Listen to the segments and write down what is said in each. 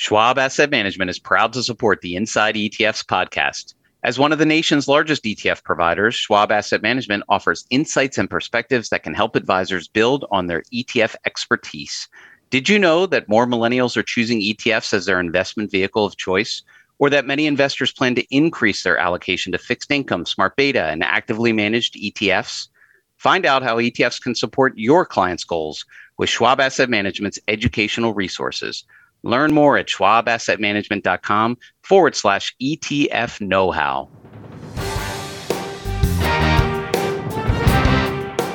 Schwab Asset Management is proud to support the Inside ETFs podcast. As one of the nation's largest ETF providers, Schwab Asset Management offers insights and perspectives that can help advisors build on their ETF expertise. Did you know that more millennials are choosing ETFs as their investment vehicle of choice? Or that many investors plan to increase their allocation to fixed income, smart beta, and actively managed ETFs? Find out how ETFs can support your clients' goals with Schwab Asset Management's educational resources. Learn more at schwabassetmanagement.com forward slash ETF know how.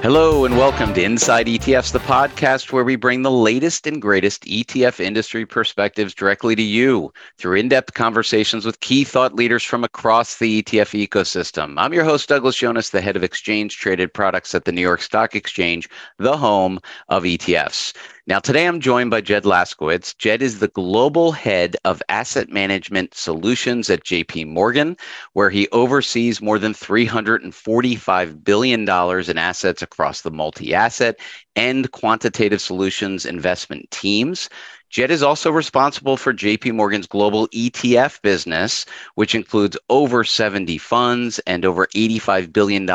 Hello and welcome to Inside ETFs, the podcast where we bring the latest and greatest ETF industry perspectives directly to you through in depth conversations with key thought leaders from across the ETF ecosystem. I'm your host, Douglas Yones, the head of exchange traded products at the New York Stock Exchange, the home of ETFs. Now, today I'm joined by Jed Laskowitz. Jed is the global head of asset management solutions at JP Morgan, where he oversees more than $345 billion in assets across the multi asset and quantitative solutions investment teams. Jed is also responsible for JP Morgan's global ETF business, which includes over 70 funds and over $85 billion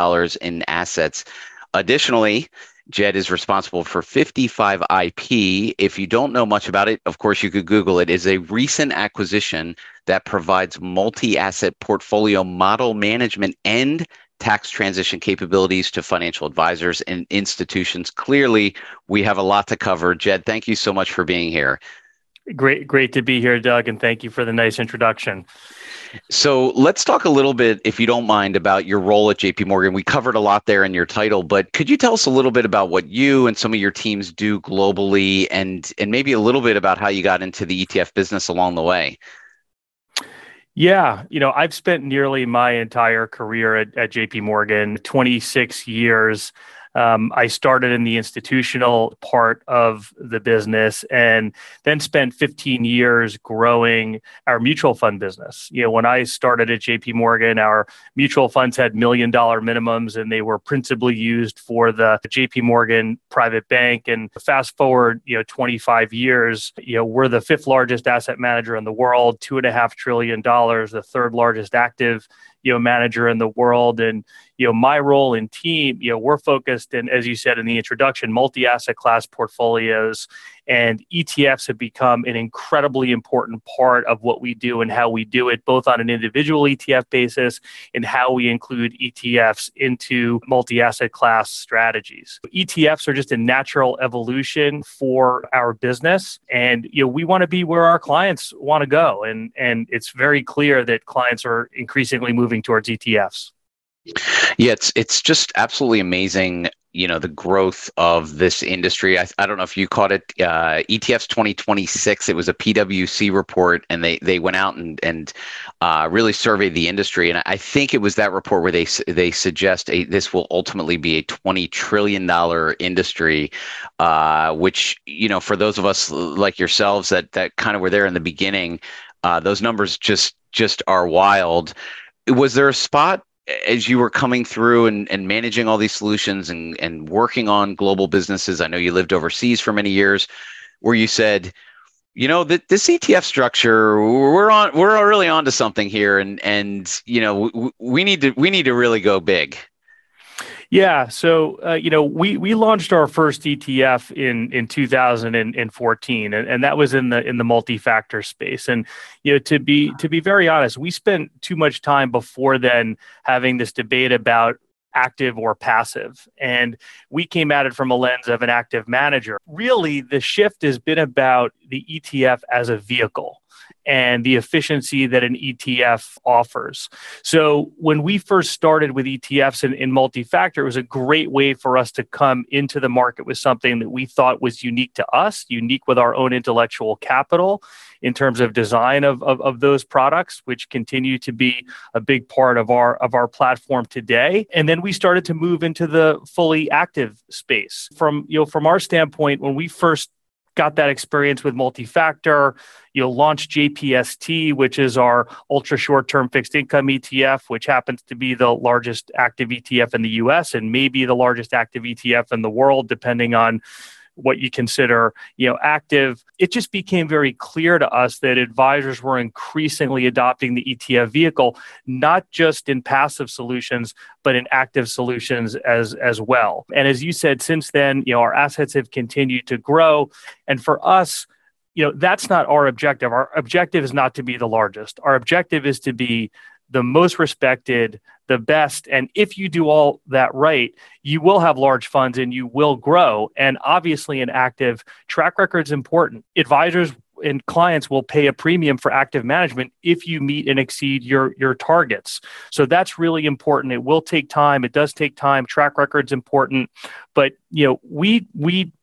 in assets. Additionally, Jed is responsible for 55 IP. If you don't know much about it, of course, you could Google it. Is a recent acquisition that provides multi-asset portfolio model management and tax transition capabilities to financial advisors and institutions. Clearly, we have a lot to cover. Jed, thank you so much for being here. Great, great to be here, Doug, and thank you for the nice introduction. So let's talk a little bit, if you don't mind, about your role at JP Morgan. We covered a lot there in your title, but could you tell us a little bit about what you and some of your teams do globally and, and maybe a little bit about how you got into the ETF business along the way? Yeah, you know, I've spent nearly my entire career at, at JP Morgan, 26 years um, I started in the institutional part of the business and then spent 15 years growing our mutual fund business. You know, when I started at JP Morgan, our mutual funds had million dollar minimums and they were principally used for the JP Morgan private bank. And fast forward, you know, 25 years, you know, we're the fifth largest asset manager in the world, two and a half trillion dollars, the third largest active you know manager in the world and you know my role in team you know we're focused and as you said in the introduction multi-asset class portfolios and ETFs have become an incredibly important part of what we do and how we do it, both on an individual ETF basis and how we include ETFs into multi asset class strategies. ETFs are just a natural evolution for our business. And you know, we want to be where our clients want to go. And, and it's very clear that clients are increasingly moving towards ETFs. Yeah, it's it's just absolutely amazing you know the growth of this industry. I, I don't know if you caught it. Uh, ETFs 2026. It was a PwC report, and they they went out and and uh, really surveyed the industry. And I think it was that report where they they suggest a, this will ultimately be a 20 trillion dollar industry, uh, which you know for those of us like yourselves that that kind of were there in the beginning, uh, those numbers just just are wild. Was there a spot as you were coming through and, and managing all these solutions and, and working on global businesses, I know you lived overseas for many years, where you said, you know, the, this ETF structure, we're on, we're really onto something here, and and you know, we, we need to we need to really go big. Yeah, so uh, you know, we we launched our first ETF in in 2014, and, and that was in the in the multi-factor space. And you know, to be to be very honest, we spent too much time before then having this debate about active or passive. And we came at it from a lens of an active manager. Really, the shift has been about the ETF as a vehicle and the efficiency that an ETF offers. So when we first started with ETFs in, in multi-factor, it was a great way for us to come into the market with something that we thought was unique to us, unique with our own intellectual capital in terms of design of, of, of those products, which continue to be a big part of our of our platform today. And then we started to move into the fully active space. From you know, from our standpoint, when we first got that experience with multi-factor. You'll launch JPST, which is our ultra short-term fixed income ETF, which happens to be the largest active ETF in the US and maybe the largest active ETF in the world, depending on what you consider, you know, active. It just became very clear to us that advisors were increasingly adopting the ETF vehicle, not just in passive solutions, but in active solutions as as well. And as you said, since then, you know, our assets have continued to grow. And for us, you know, that's not our objective. Our objective is not to be the largest. Our objective is to be the most respected, the best. And if you do all that right, you will have large funds and you will grow. And obviously, an active track record is important. Advisors and clients will pay a premium for active management if you meet and exceed your your targets. So that's really important. It will take time. It does take time. Track record's important, but you know we we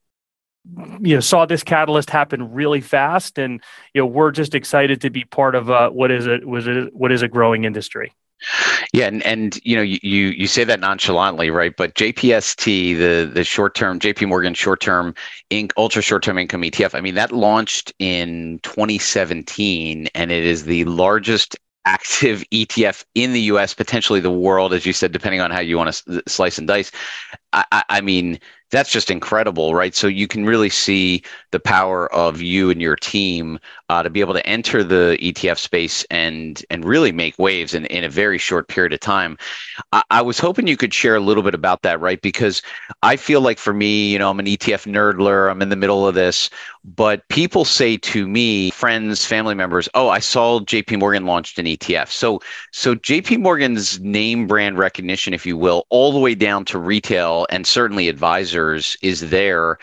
you know saw this catalyst happen really fast and you know we're just excited to be part of uh, what is it was it what is a growing industry yeah, and, and you know you you say that nonchalantly, right? But JPST, the the short term JP Morgan short term Inc. ultra short term income ETF, I mean that launched in 2017, and it is the largest active ETF in the U.S., potentially the world, as you said, depending on how you want to slice and dice. I, I mean, that's just incredible, right? So you can really see the power of you and your team uh, to be able to enter the ETF space and and really make waves in, in a very short period of time. I, I was hoping you could share a little bit about that, right? Because I feel like for me, you know, I'm an ETF nerdler. I'm in the middle of this, but people say to me, friends, family members, "Oh, I saw J.P. Morgan launched an ETF." So so J.P. Morgan's name brand recognition, if you will, all the way down to retail and certainly advisors is there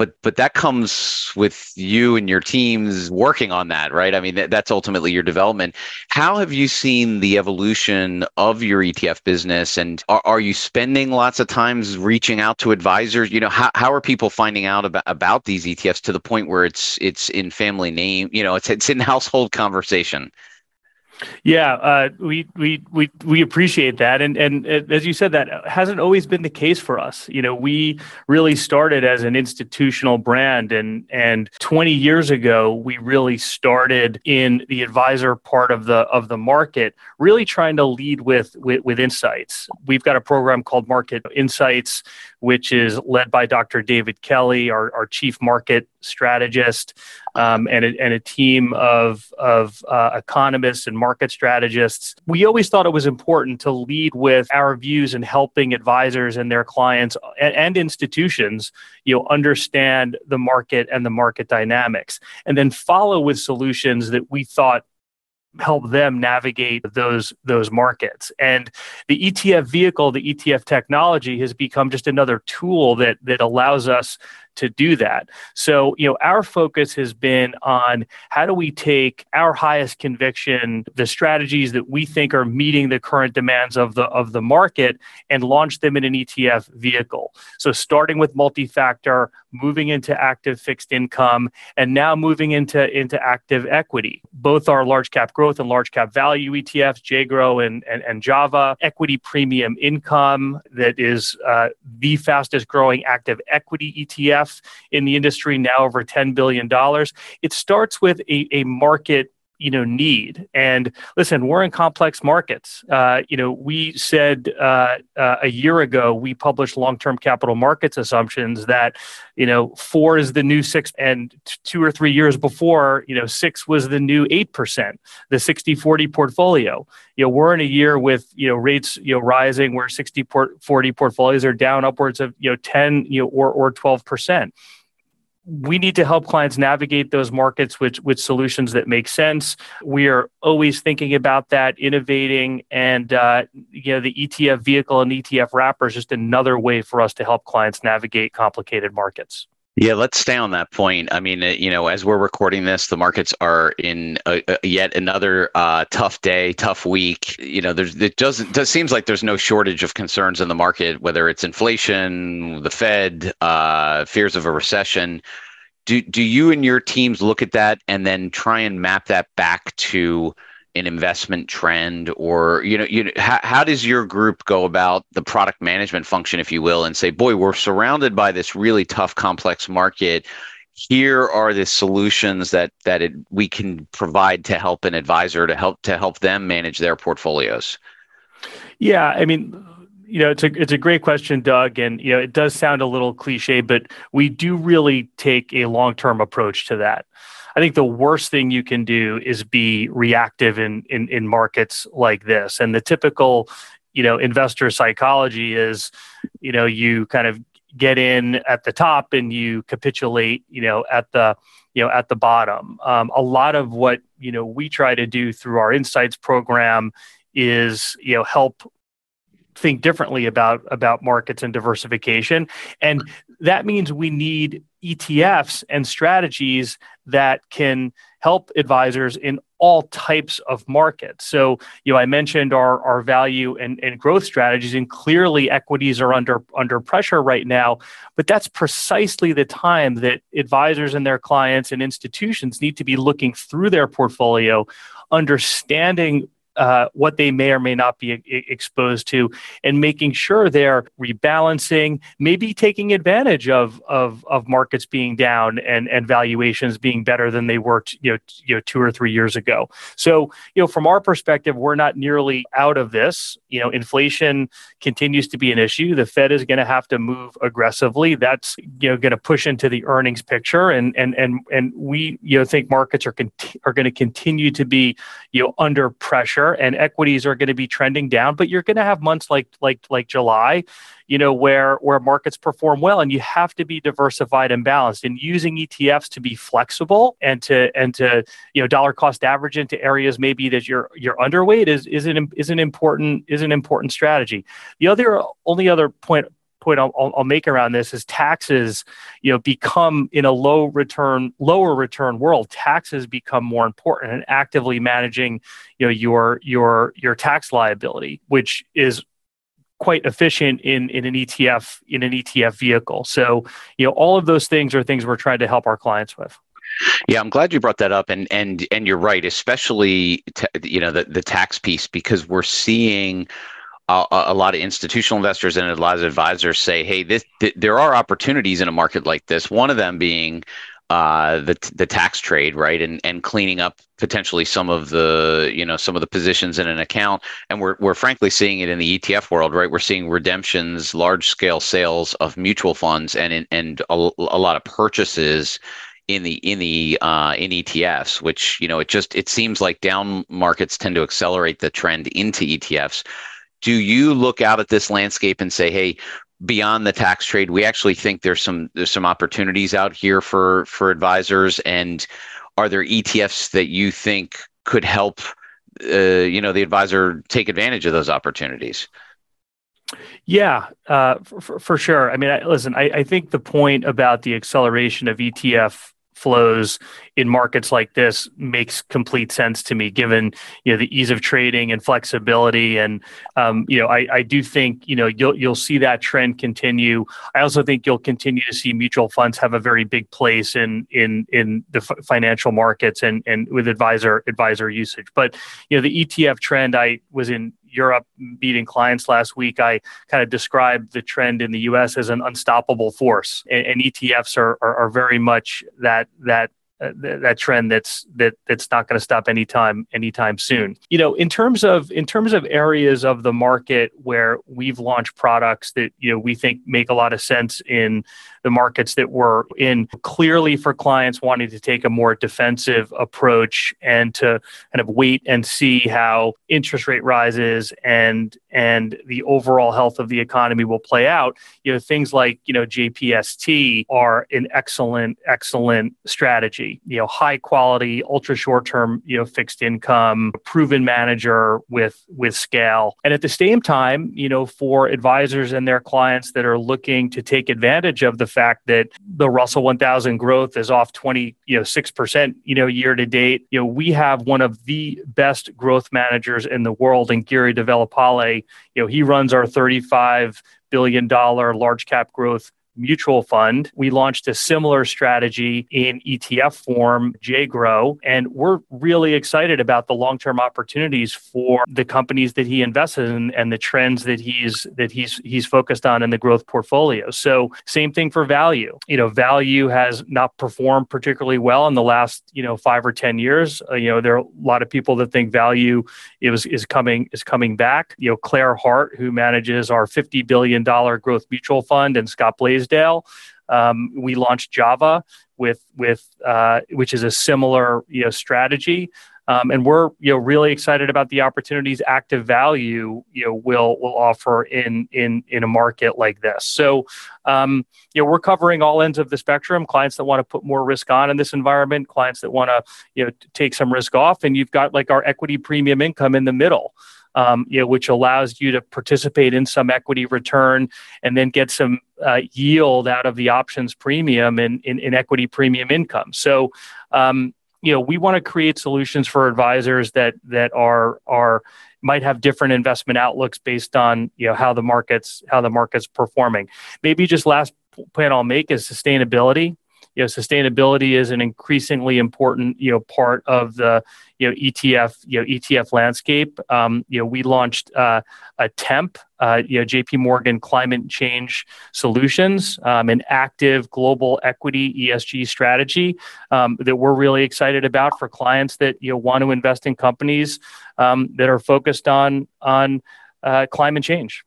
but but that comes with you and your teams working on that right? I mean that, that's ultimately your development. How have you seen the evolution of your etf business? And are, are you spending lots of times reaching out to advisors? You know how, how are people finding out about, about these etfs to the point where it's it's in family name you know it's it's in household conversation yeah, uh, we we we we appreciate that, and and as you said, that hasn't always been the case for us. You know, we really started as an institutional brand, and and 20 years ago, we really started in the advisor part of the of the market, really trying to lead with with, with insights. We've got a program called Market Insights, which is led by Dr. David Kelly, our, our chief market strategist, um, and, a, and a team of, of uh, economists and market strategists. We always thought it was important to lead with our views in helping advisors and their clients and, and institutions you know, understand the market and the market dynamics, and then follow with solutions that we thought help them navigate those those markets. And the ETF vehicle the ETF technology has become just another tool that that allows us to do that. So, you know, our focus has been on how do we take our highest conviction, the strategies that we think are meeting the current demands of the of the market and launch them in an ETF vehicle. So starting with multi-factor, moving into active fixed income, and now moving into, into active equity. Both our large cap growth and large cap value ETFs, JGRO and, and, and Java, equity premium income that is uh, the fastest growing active equity ETF in the industry, now over $10 billion. It starts with a, a market you know need. And listen we're in complex markets. Uh, you know we said uh, uh, a year ago we published long-term capital markets assumptions that you know four is the new six and t- two or three years before you know six was the new eight percent the 60 40 portfolio. You know we're in a year with you know rates you know rising where 60 port- 40 portfolios are down upwards of you know 10 you know or or 12 percent we need to help clients navigate those markets with, with solutions that make sense. We are always thinking about that, innovating, and uh, you know the ETF vehicle and ETF wrapper is just another way for us to help clients navigate complicated markets. Yeah, let's stay on that point. I mean, you know, as we're recording this, the markets are in a, a yet another uh, tough day, tough week. You know, there's it doesn't does seems like there's no shortage of concerns in the market, whether it's inflation, the Fed, uh, fears of a recession. Do do you and your teams look at that and then try and map that back to an investment trend or you know you know how, how does your group go about the product management function if you will and say boy we're surrounded by this really tough complex market here are the solutions that that it, we can provide to help an advisor to help to help them manage their portfolios yeah i mean you know, it's a it's a great question, Doug, and you know, it does sound a little cliche, but we do really take a long term approach to that. I think the worst thing you can do is be reactive in, in in markets like this, and the typical, you know, investor psychology is, you know, you kind of get in at the top and you capitulate, you know, at the you know at the bottom. Um, a lot of what you know we try to do through our insights program is you know help think differently about about markets and diversification and that means we need ETFs and strategies that can help advisors in all types of markets. So, you know, I mentioned our, our value and, and growth strategies, and clearly equities are under under pressure right now. But that's precisely the time that advisors and their clients and institutions need to be looking through their portfolio, understanding uh, what they may or may not be exposed to, and making sure they're rebalancing, maybe taking advantage of of, of markets being down and, and valuations being better than they were, t- you know, t- you know, two or three years ago. So, you know, from our perspective, we're not nearly out of this. You know, inflation continues to be an issue. The Fed is going to have to move aggressively. That's you know going to push into the earnings picture, and and and and we you know think markets are are going to continue to be you know under pressure and equities are going to be trending down but you're going to have months like like like July you know where where markets perform well and you have to be diversified and balanced. And using ETFs to be flexible and to and to you know dollar cost average into areas maybe that you're you're underweight is is an is an important is an important strategy. The other only other point point I'll, I'll, make around this is taxes you know become in a low return lower return world taxes become more important and actively managing you know your your your tax liability which is quite efficient in in an ETF in an ETF vehicle. So you know all of those things are things we're trying to help our clients with. Yeah, I'm glad you brought that up, and and and you're right, especially t- you know the the tax piece because we're seeing a, lot of institutional investors and a lot of advisors say, "Hey, this th- there are opportunities in a market like this." One of them being uh, the the tax trade, right, and and cleaning up potentially some of the you know some of the positions in an account, and we're we're frankly seeing it in the ETF world, right? We're seeing redemptions, large scale sales of mutual funds, and in, and a, a lot of purchases in the in the uh, in ETFs, which you know it just it seems like down markets tend to accelerate the trend into ETFs do you look out at this landscape and say, hey, beyond the tax trade, we actually think there's some there's some opportunities out here for for advisors, and are there ETFs that you think could help uh, you know the advisor take advantage of those opportunities? Yeah, uh, for, for, sure. I mean, I, listen, I, I, think the point about the acceleration of ETF flows in markets like this makes complete sense to me, given you know the ease of trading and flexibility. And um, you know, I, I do think you know you'll you'll see that trend continue. I also think you'll continue to see mutual funds have a very big place in in in the f- financial markets and and with advisor advisor usage. But you know, the ETF trend. I was in Europe meeting clients last week, I kind of described the trend in the U.S. as an unstoppable force, and, and ETFs are, are, are very much that that uh, that trend that's that that's not going to stop anytime anytime soon. You know, in terms of in terms of areas of the market where we've launched products that you know we think make a lot of sense in the markets that we're in, clearly for clients wanting to take a more defensive approach and to kind of wait and see how interest rate rises and and the overall health of the economy will play out. You know, things like you know JPST are an excellent excellent strategy you know, high quality, ultra short term, you know, fixed income, proven manager with with scale. And at the same time, you know, for advisors and their clients that are looking to take advantage of the fact that the Russell 1000 growth is off 20, you know, 6%, you know, year to date, you know, we have one of the best growth managers in the world and Giri Devulapally, you know, he runs our 35 billion dollar large cap growth mutual fund. We launched a similar strategy in ETF form, JGRO, and we're really excited about the long-term opportunities for the companies that he invested in and the trends that he's that he's he's focused on in the growth portfolio. So same thing for value. You know, value has not performed particularly well in the last, you know, 5 or 10 years. Uh, you know, there are a lot of people that think value is is coming is coming back. You know, Clare Hart who manages our 50 billion dollar growth mutual fund and Scott Blaze Blasdell. Um, we launched Java with with uh, which is a similar you know strategy. Um, and we're you know really excited about the opportunities active value you know will will offer in in in a market like this. So um, you know we're covering all ends of the spectrum. Clients that want to put more risk on in this environment, clients that want to you know take some risk off, and you've got like our equity premium income in the middle um, you know, which allows you to participate in some equity return and then get some uh, yield out of the options premium in, in, in equity premium income. So, um, you know, we want to create solutions for advisors that that are are might have different investment outlooks based on you know how the markets how the market's performing. Maybe just last point I'll make is sustainability you know sustainability is an increasingly important you know part of the you know ETF you know ETF landscape. Um, you know we launched uh, a TEMP uh, you know JP Morgan Climate Change Solutions, um, an active global equity ESG strategy um, that we're really excited about for clients that you know want to invest in companies um, that are focused on on uh, climate change.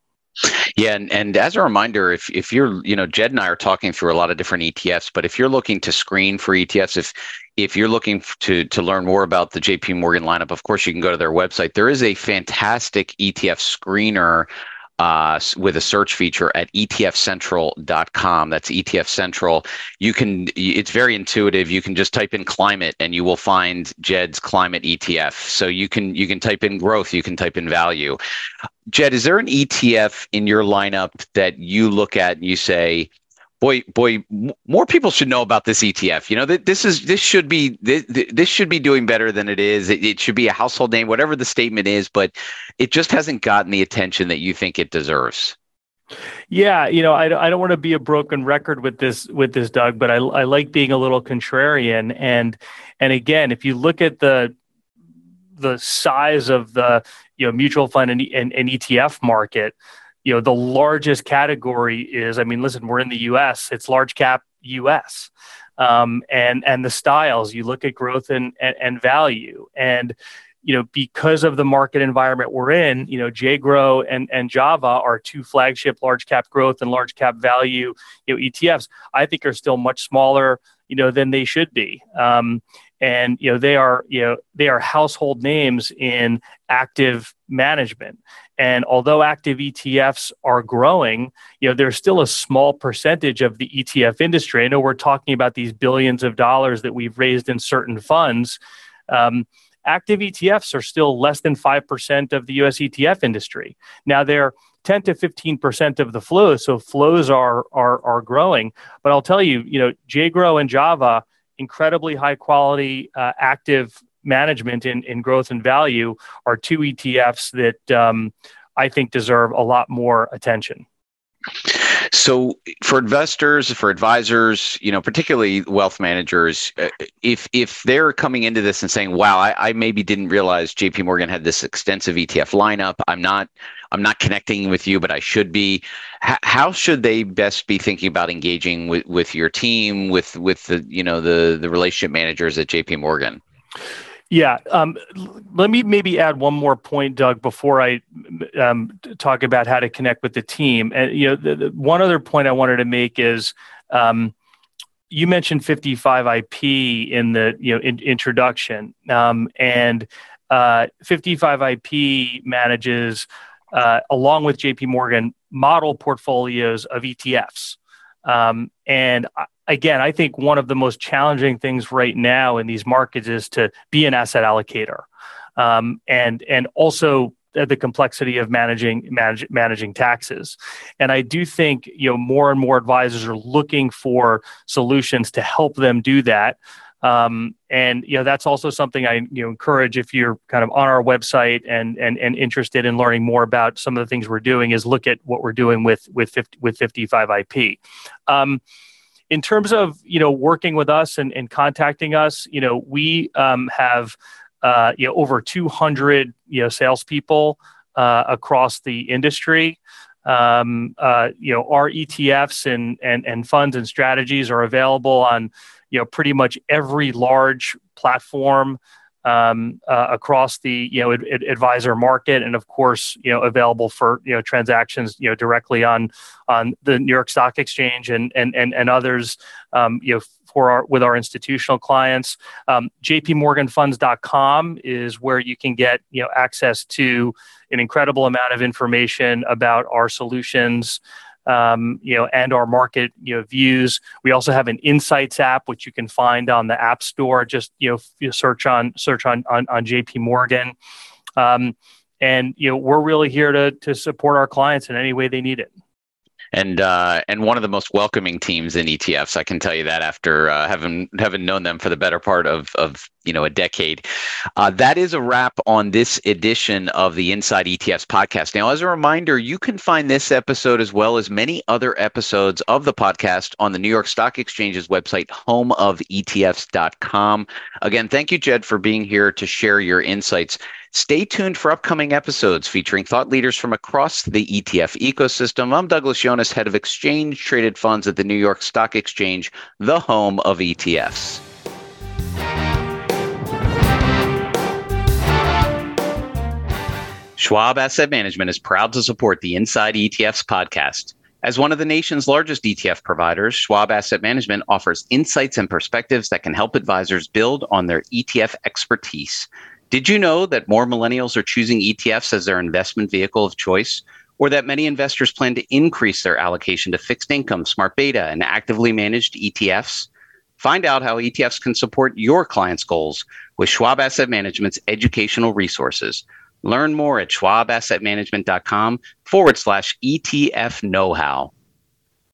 Yeah, and, and as a reminder, if if you're, you know, Jed and I are talking through a lot of different ETFs, but if you're looking to screen for ETFs, if if you're looking to to learn more about the JP Morgan lineup, of course you can go to their website. There is a fantastic ETF screener uh, with a search feature at etfcentral.com. That's ETF Central. You can, it's very intuitive. You can just type in climate and you will find Jed's climate ETF. So you can, you can type in growth, you can type in value. Jed, is there an ETF in your lineup that you look at and you say, boy, boy, more people should know about this ETF. You know, this is this should be this, this should be doing better than it is. It, it, should be a household name, whatever the statement is, but it just hasn't gotten the attention that you think it deserves. Yeah, you know, I, I don't want to be a broken record with this with this, Doug, but I, I like being a little contrarian. And and again, if you look at the the size of the you know mutual fund and, and, and ETF market, you know the largest category is i mean listen we're in the us it's large cap us um, and and the styles you look at growth and, and, and value. And you know because of the market environment we're in you know JGRO and and java are two flagship large cap growth and large cap value you know etfs i think are still much smaller you know than they should be um, and you know they are you know they are household names in active management and although active ETFs are growing, you know there's still a small percentage of the ETF industry. I know we're talking about these billions of dollars that we've raised in certain funds. Um, active ETFs are still less than 5% of the US ETF industry. Now they're 10 to 15% of the flows, so flows are are are growing, but I'll tell you, you know, JGRO and Java incredibly high quality uh, active management in, in growth and value are two ETFs that um, I think deserve a lot more attention. So, for investors, for advisors, you know, particularly wealth managers, uh, if if they're coming into this and saying, "Wow, I, I maybe didn't realize J.P. Morgan had this extensive ETF lineup. I'm not, I'm not connecting with you, but I should be." H- how should they best be thinking about engaging with, with your team, with with the you know the the relationship managers at J.P. Morgan? Yeah. Um, let me maybe add one more point, Doug, before I um, talk about how to connect with the team. And you know, the, the, one other point I wanted to make is um, you mentioned 55 IP in the you know in, introduction, um, and uh, 55 IP manages, uh, along with JP Morgan, model portfolios of ETFs. Um, and again, I think one of the most challenging things right now in these markets is to be an asset allocator, um, and and also the complexity of managing manage, managing taxes. And I do think you know more and more advisors are looking for solutions to help them do that. Um, and you know that's also something I you know encourage if you're kind of on our website and and and interested in learning more about some of the things we're doing is look at what we're doing with with 50, with 55 IP. Um, in terms of you know working with us and, and contacting us, you know we um, have uh, you know over 200 you know salespeople uh, across the industry. Um, uh, you know our ETFs and and and funds and strategies are available on you know pretty much every large platform um, uh, across the you know ad- advisor market, and of course you know available for you know transactions you know directly on on the New York Stock Exchange and and and, and others um, you know for our with our institutional clients. Um, JPMorganFunds.com is where you can get you know access to an incredible amount of information about our solutions um, you know, and our market, you know, views. We also have an insights app, which you can find on the App Store. Just you know, search on search on on, on JP Morgan, um, and you know, we're really here to to support our clients in any way they need it and uh, and one of the most welcoming teams in ETFs. I can tell you that after uh, having having known them for the better part of of you know a decade. Uh, that is a wrap on this edition of the Inside ETFs podcast. Now, as a reminder, you can find this episode as well as many other episodes of the podcast on the New York Stock Exchange's website, homeofetfs.com. Again, thank you, Jed, for being here to share your insights. Stay tuned for upcoming episodes featuring thought leaders from across the ETF ecosystem. I'm Douglas Yones, head of exchange traded funds at the New York Stock Exchange, the home of ETFs. Schwab Asset Management is proud to support the Inside ETFs podcast. As one of the nation's largest ETF providers, Schwab Asset Management offers insights and perspectives that can help advisors build on their ETF expertise. Did you know that more millennials are choosing ETFs as their investment vehicle of choice? Or that many investors plan to increase their allocation to fixed income, smart beta, and actively managed ETFs? Find out how ETFs can support your clients' goals with Schwab Asset Management's educational resources. Learn more at schwabassetmanagement.com forward slash ETF know how.